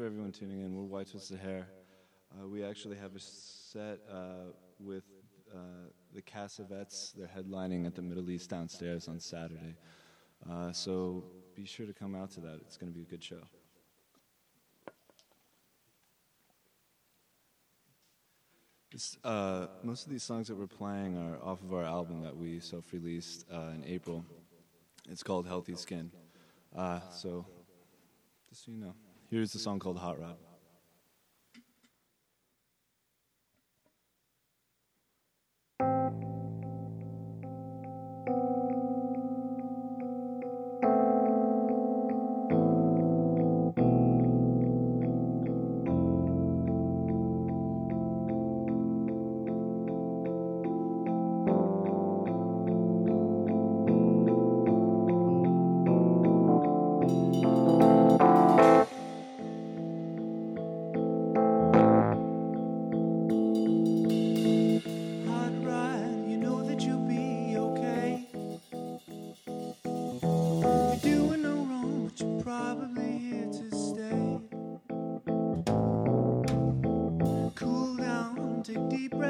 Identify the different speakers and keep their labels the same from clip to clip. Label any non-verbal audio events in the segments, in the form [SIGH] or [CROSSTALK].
Speaker 1: for
Speaker 2: everyone tuning in. We're White Twisted Hair. Uh, we actually have a set uh, with uh, the Cassavetes. They're headlining at the Middle East downstairs on Saturday. Uh, so be sure to come out to that. It's going to be a good show. Uh, most of these songs that we're playing are off of our album that we self released uh, in April. It's called Healthy Skin. Uh, so, just so you know. Here's the song called Hot Rod.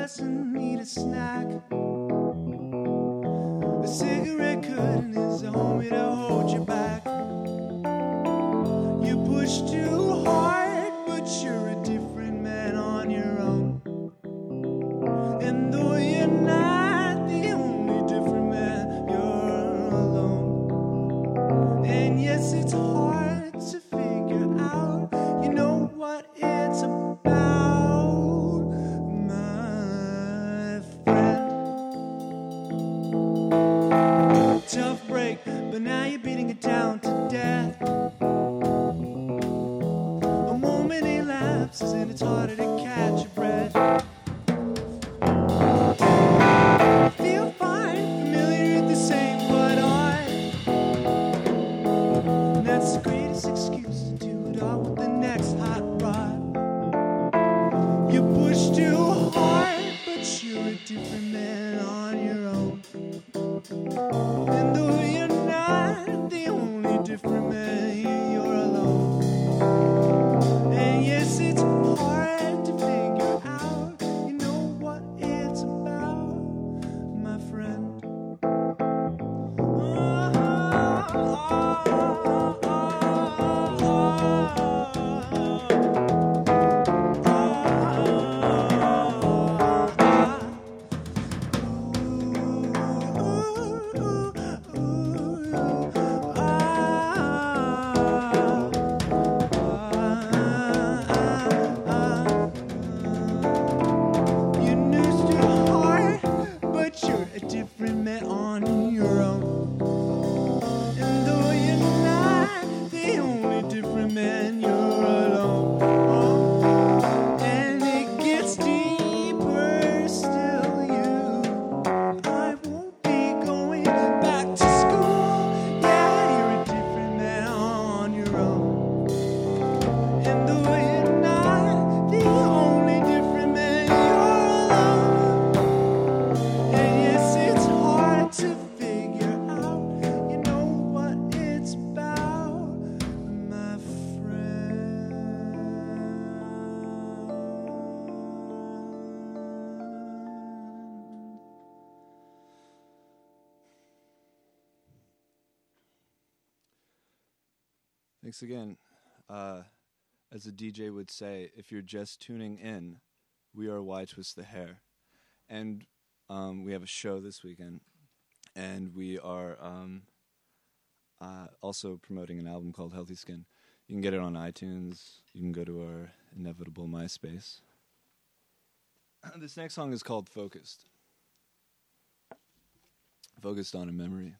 Speaker 1: person need a snack. A cigarette couldn't is me to hold you back. You pushed too different Thanks again. Uh, as a DJ would say, if you're just tuning in, we are Why Twist the Hair. And um, we have a show this weekend. And we are um, uh, also promoting an album called Healthy Skin. You can get it on iTunes. You can go to our inevitable MySpace. this next song is called Focused. Focused on a memory.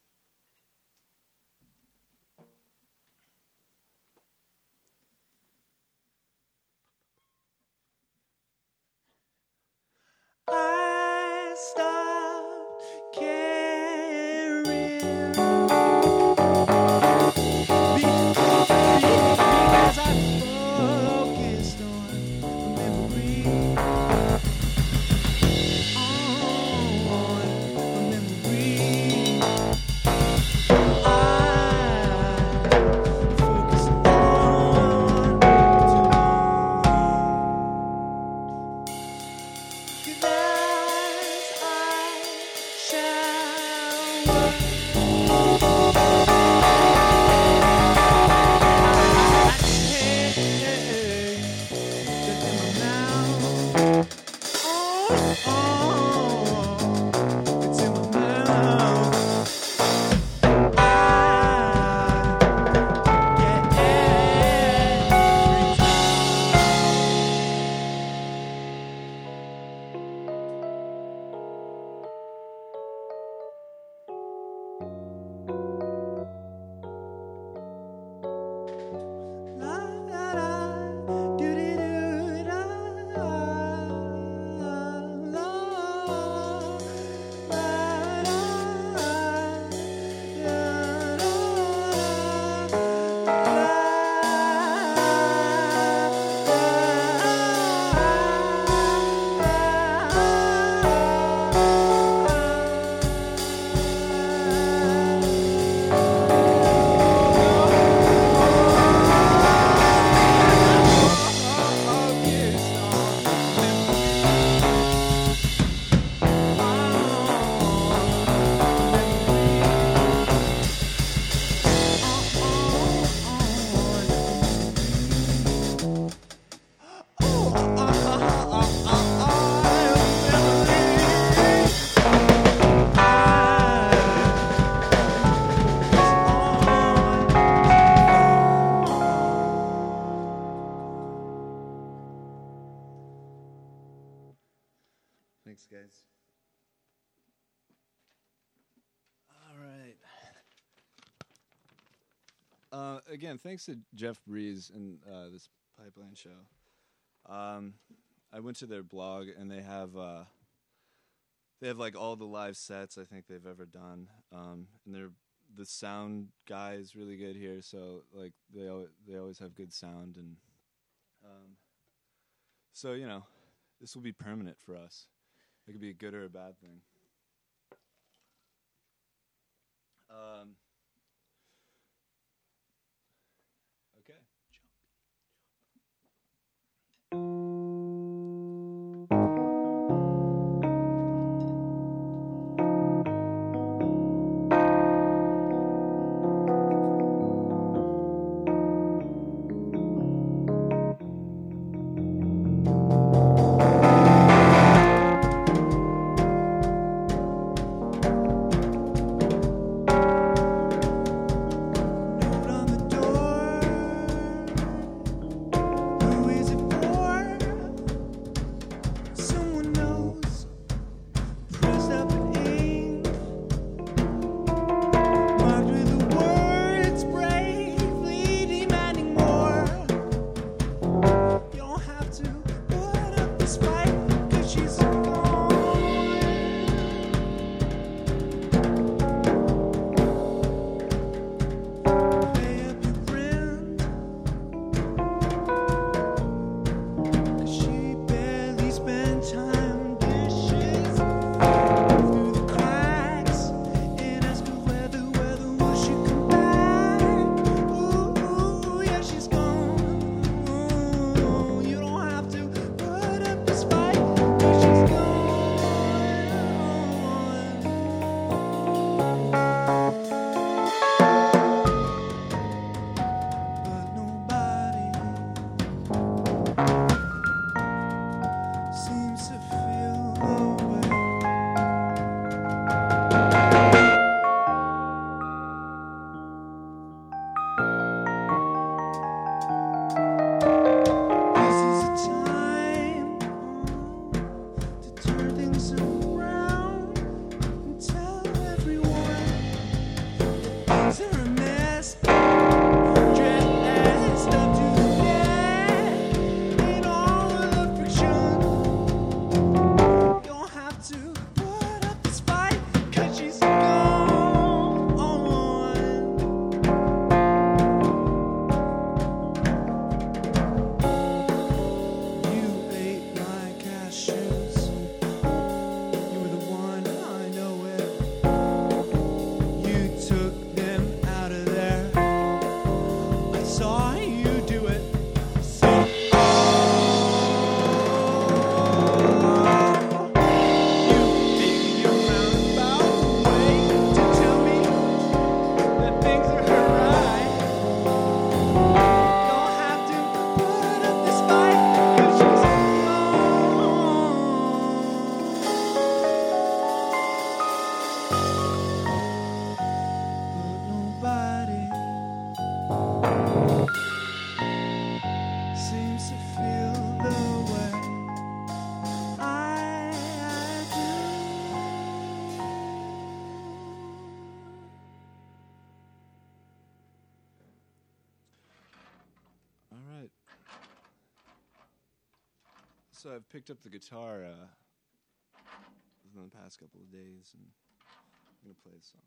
Speaker 1: Thanks to Jeff Breeze and uh, this Pipeline show. Um, I went to their blog and they have uh, they have like all the live sets I think they've ever done, um, and they're the sound guy is really good here. So like they al- they always have good sound and um, so you know this will be permanent for us. It could be a good or a bad thing. Um,
Speaker 2: So I've picked up the guitar uh, within the past couple of days, and I'm gonna play a song.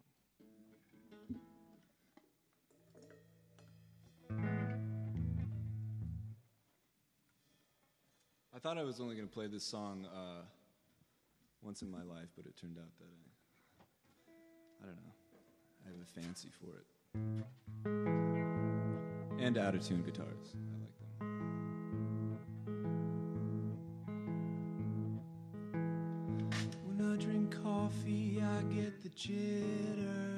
Speaker 2: I thought I was only gonna play this song uh, once in my life, but it turned out that I, I don't know, I have a fancy for it. And out of tune guitars,
Speaker 1: get the jitters,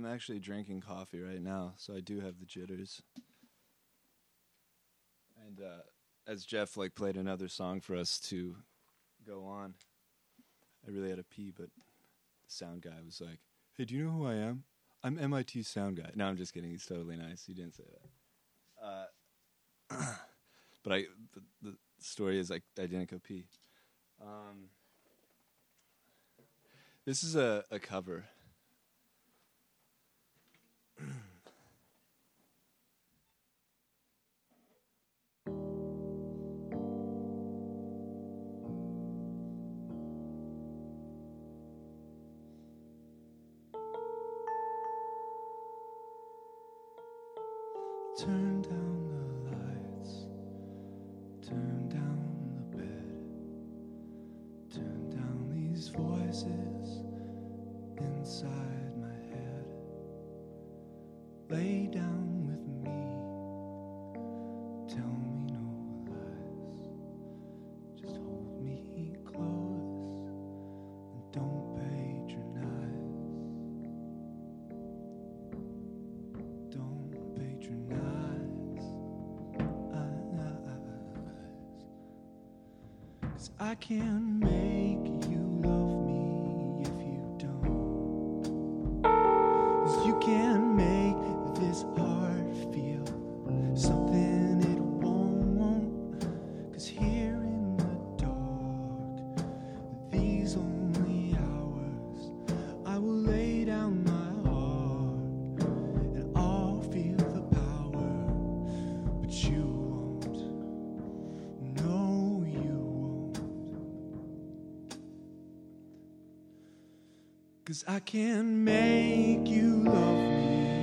Speaker 2: I'm actually drinking coffee right now, so I do have the jitters. And uh, as Jeff like played another song for us to go on, I really had to pee, but the sound guy was like, "Hey, do you know who I am? I'm MIT sound guy." No, I'm just kidding. He's totally nice. He didn't say that. Uh, [CLEARS THROAT] but I, the, the story is like I didn't go pee. Um, this is a, a cover.
Speaker 1: Turn I can make Cause I can make you love me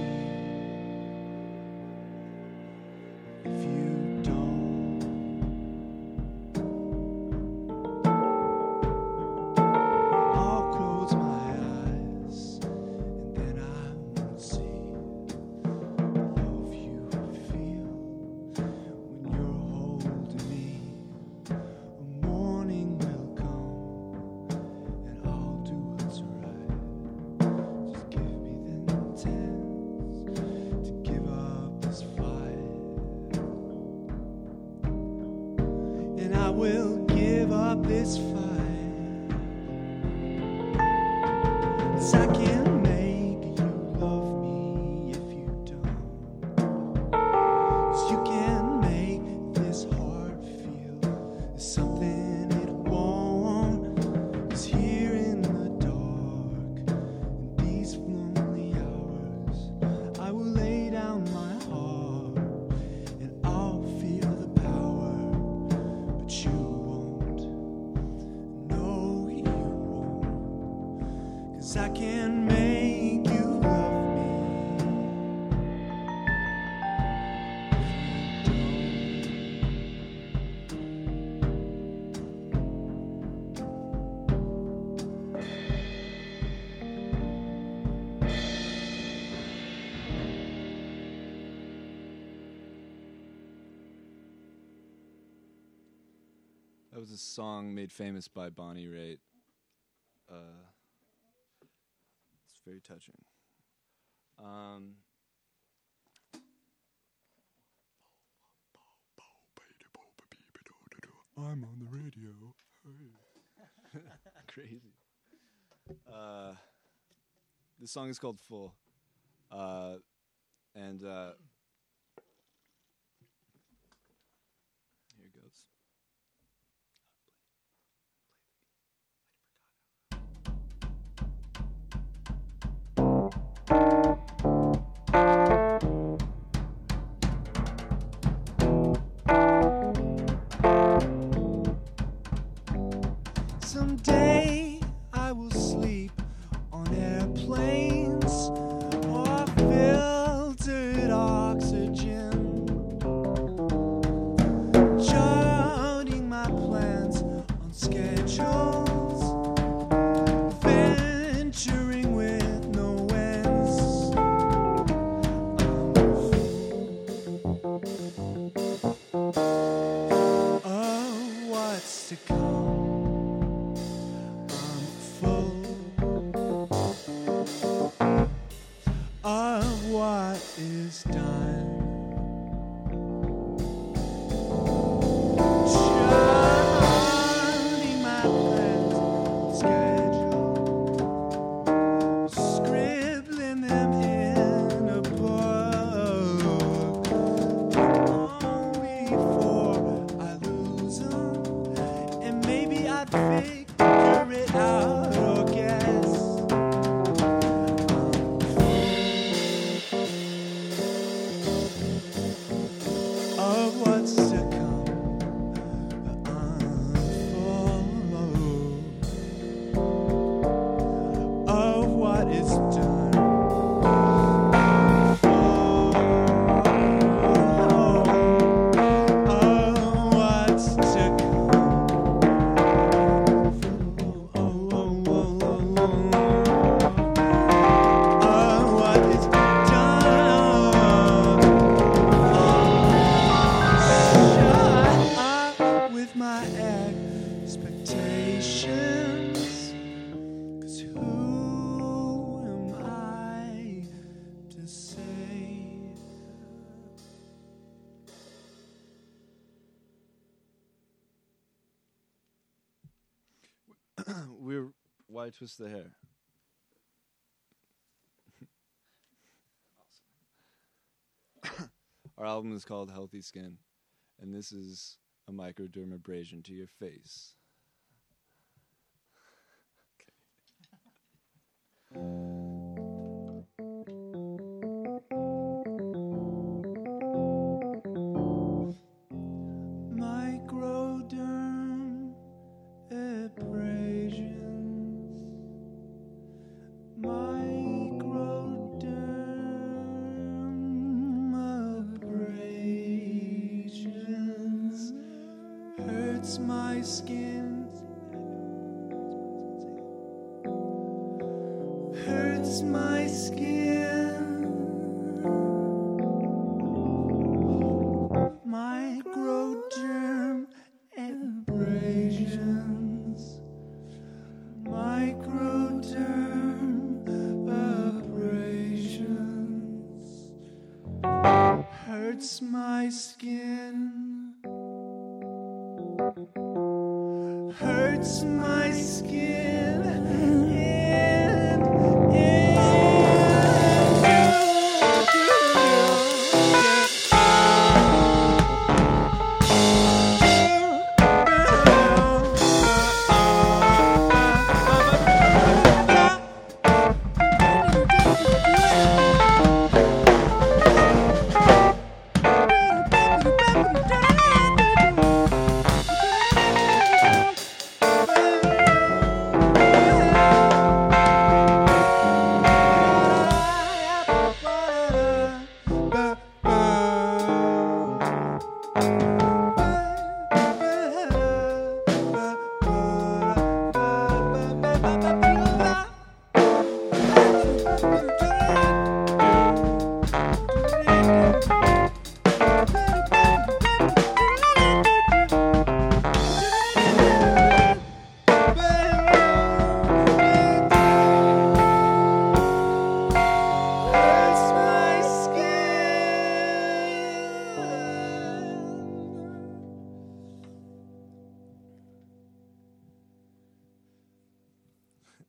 Speaker 1: That was a song made famous by Bonnie Raitt. very touching. Um,
Speaker 2: I'm on the radio. [LAUGHS]
Speaker 1: Crazy. Uh, this song is called Full. Uh, and uh,
Speaker 2: to
Speaker 1: be. the hair. [LAUGHS] Our album is called Healthy Skin, and this is a microdermabrasion to your face.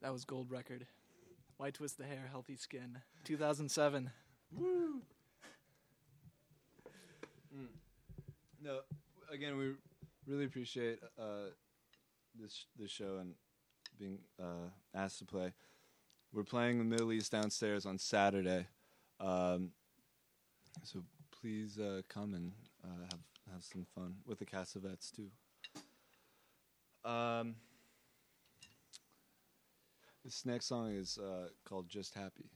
Speaker 3: That was gold record. Why twist the hair, healthy skin. 2007. Woo. Mm.
Speaker 1: No, again, we really appreciate uh, this this show and being uh, asked to play. We're playing the Middle East downstairs on Saturday, um, so please uh, come and uh, have have some fun with the Cassavetes too. Um, this next song is uh, called Just Happy.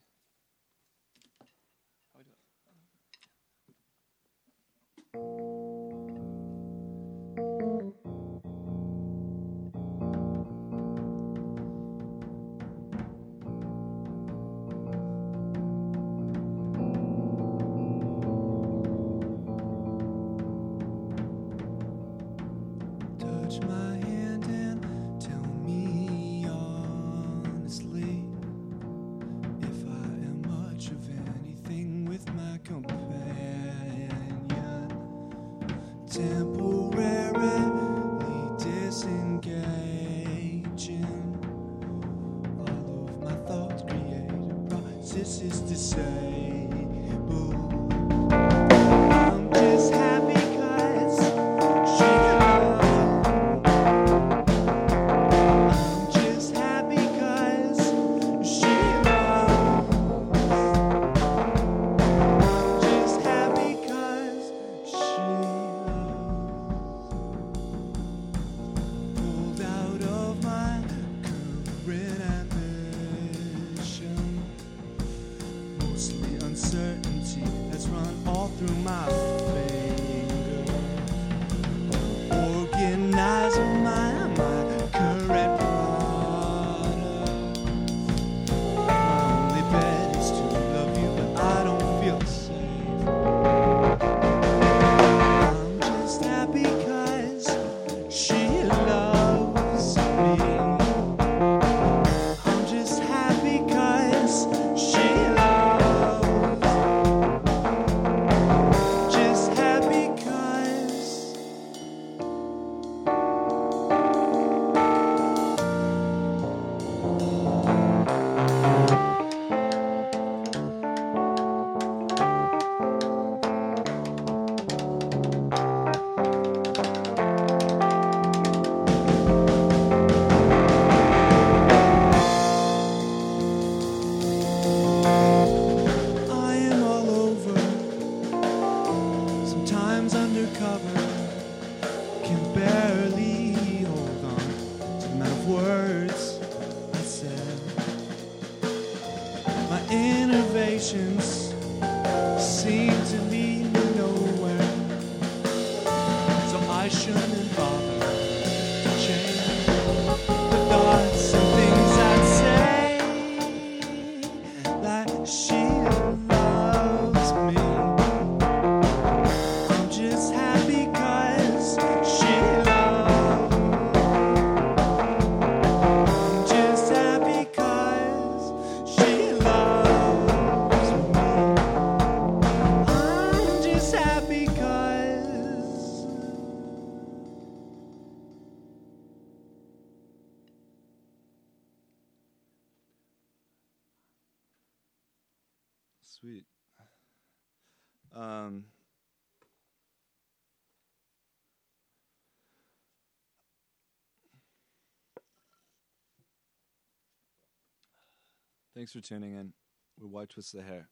Speaker 1: Thanks for tuning in. We're Why Twist the Hair.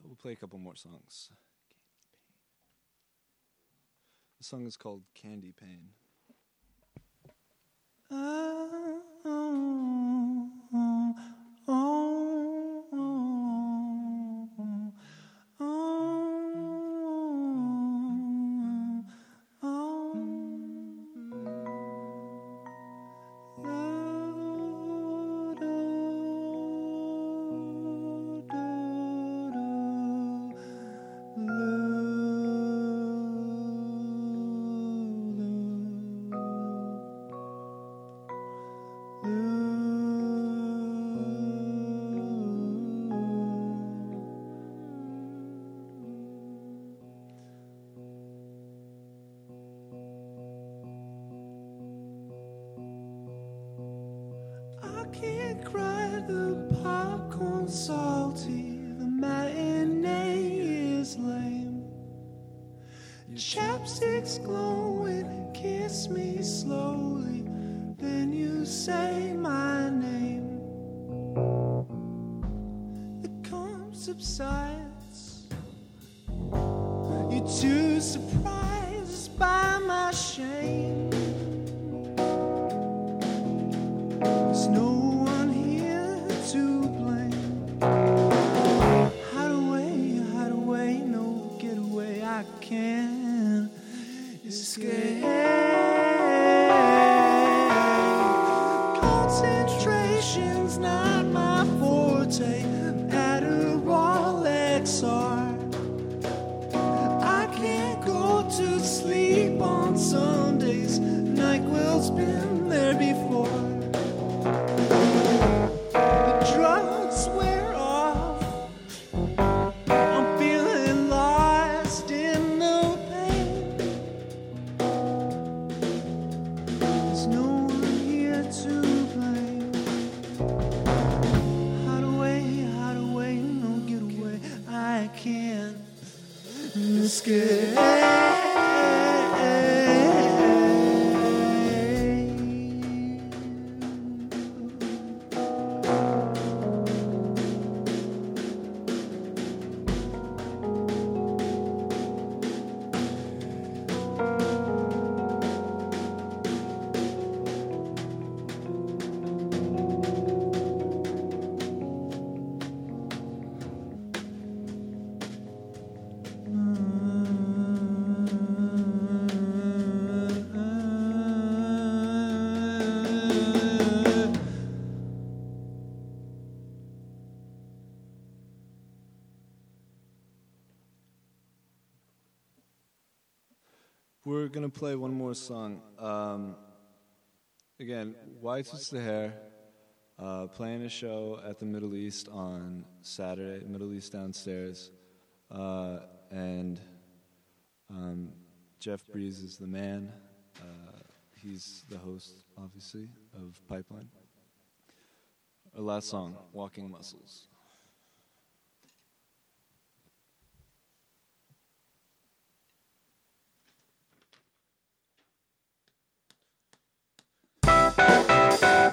Speaker 1: We'll play a couple more songs. The song is called Candy Pain.
Speaker 2: I oh,
Speaker 1: oh. Gonna play one more song. Um, again, Why Twist the Hair, uh, playing a show at the Middle East on Saturday, Middle East downstairs, uh, and um, Jeff Breeze is the man. Uh, he's the host, obviously, of Pipeline. Our last song, Walking Muscles.
Speaker 2: Long